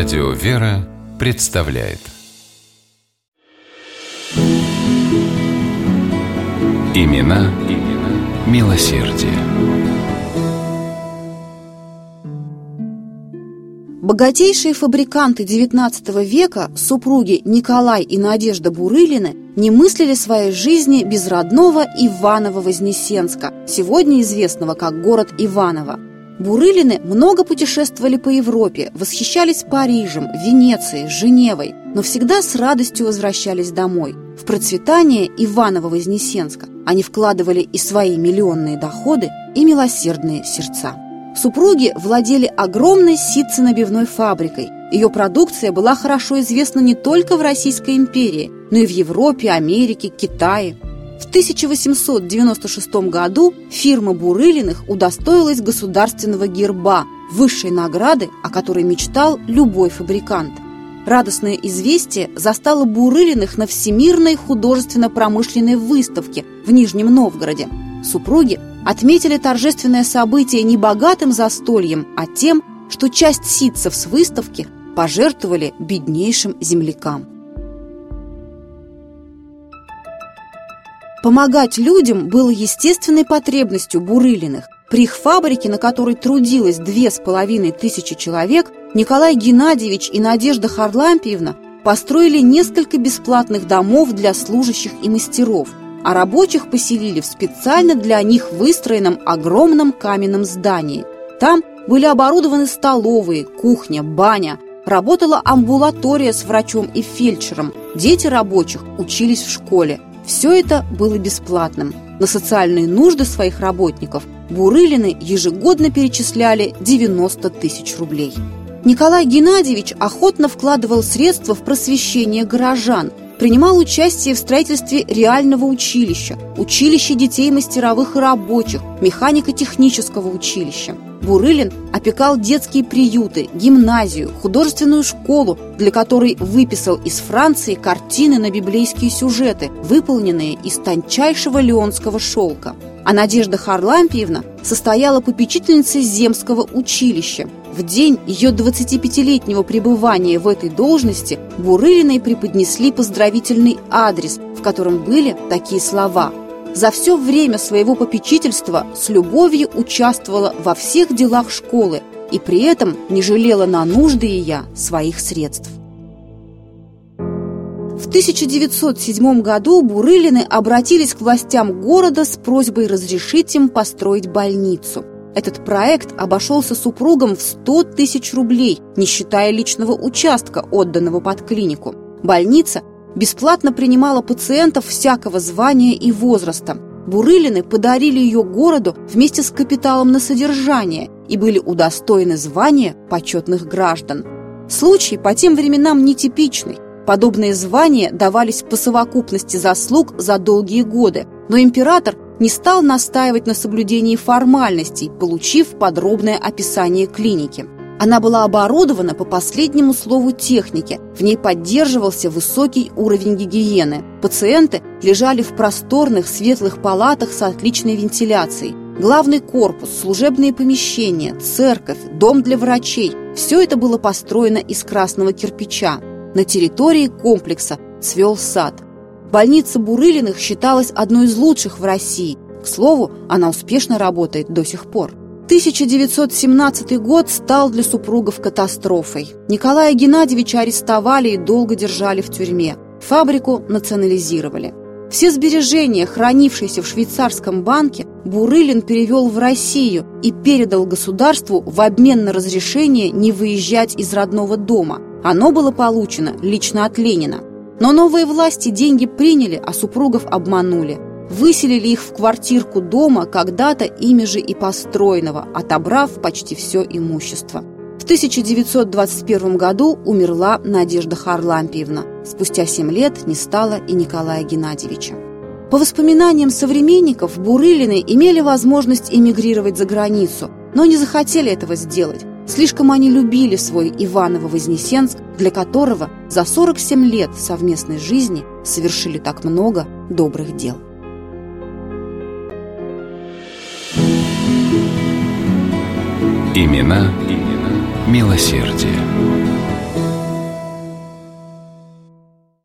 Радио «Вера» представляет Имена, имена милосердие. Богатейшие фабриканты XIX века, супруги Николай и Надежда Бурылины, не мыслили своей жизни без родного Иваново-Вознесенска, сегодня известного как город Иваново. Бурылины много путешествовали по Европе, восхищались Парижем, Венецией, Женевой, но всегда с радостью возвращались домой. В процветание Иваново-Вознесенска они вкладывали и свои миллионные доходы, и милосердные сердца. Супруги владели огромной ситценабивной фабрикой. Ее продукция была хорошо известна не только в Российской империи, но и в Европе, Америке, Китае. В 1896 году фирма Бурылиных удостоилась государственного герба, высшей награды, о которой мечтал любой фабрикант. Радостное известие застало Бурылиных на Всемирной художественно-промышленной выставке в Нижнем Новгороде. Супруги отметили торжественное событие не богатым застольем, а тем, что часть ситцев с выставки пожертвовали беднейшим землякам. Помогать людям было естественной потребностью Бурылиных. При их фабрике, на которой трудилось две с половиной тысячи человек, Николай Геннадьевич и Надежда Харлампиевна построили несколько бесплатных домов для служащих и мастеров, а рабочих поселили в специально для них выстроенном огромном каменном здании. Там были оборудованы столовые, кухня, баня, работала амбулатория с врачом и фельдшером, дети рабочих учились в школе – все это было бесплатным. На социальные нужды своих работников Бурылины ежегодно перечисляли 90 тысяч рублей. Николай Геннадьевич охотно вкладывал средства в просвещение горожан, принимал участие в строительстве реального училища, училища детей мастеровых и рабочих, механико-технического училища. Бурылин опекал детские приюты, гимназию, художественную школу, для которой выписал из Франции картины на библейские сюжеты, выполненные из тончайшего леонского шелка. А Надежда Харлампиевна состояла попечительницей земского училища. В день ее 25-летнего пребывания в этой должности Бурылиной преподнесли поздравительный адрес, в котором были такие слова – за все время своего попечительства с любовью участвовала во всех делах школы и при этом не жалела на нужды ее своих средств. В 1907 году Бурылины обратились к властям города с просьбой разрешить им построить больницу. Этот проект обошелся супругам в 100 тысяч рублей, не считая личного участка, отданного под клинику. Больница бесплатно принимала пациентов всякого звания и возраста. Бурылины подарили ее городу вместе с капиталом на содержание и были удостоены звания почетных граждан. Случай по тем временам нетипичный. Подобные звания давались по совокупности заслуг за долгие годы, но император не стал настаивать на соблюдении формальностей, получив подробное описание клиники. Она была оборудована по последнему слову техники. В ней поддерживался высокий уровень гигиены. Пациенты лежали в просторных светлых палатах с отличной вентиляцией. Главный корпус, служебные помещения, церковь, дом для врачей – все это было построено из красного кирпича. На территории комплекса цвел сад. Больница Бурылиных считалась одной из лучших в России. К слову, она успешно работает до сих пор. 1917 год стал для супругов катастрофой. Николая Геннадьевича арестовали и долго держали в тюрьме. Фабрику национализировали. Все сбережения, хранившиеся в швейцарском банке, Бурылин перевел в Россию и передал государству в обмен на разрешение не выезжать из родного дома. Оно было получено лично от Ленина. Но новые власти деньги приняли, а супругов обманули – выселили их в квартирку дома, когда-то ими же и построенного, отобрав почти все имущество. В 1921 году умерла Надежда Харлампиевна. Спустя 7 лет не стало и Николая Геннадьевича. По воспоминаниям современников, Бурылины имели возможность эмигрировать за границу, но не захотели этого сделать. Слишком они любили свой Иваново-Вознесенск, для которого за 47 лет совместной жизни совершили так много добрых дел. Имена, имена милосердие.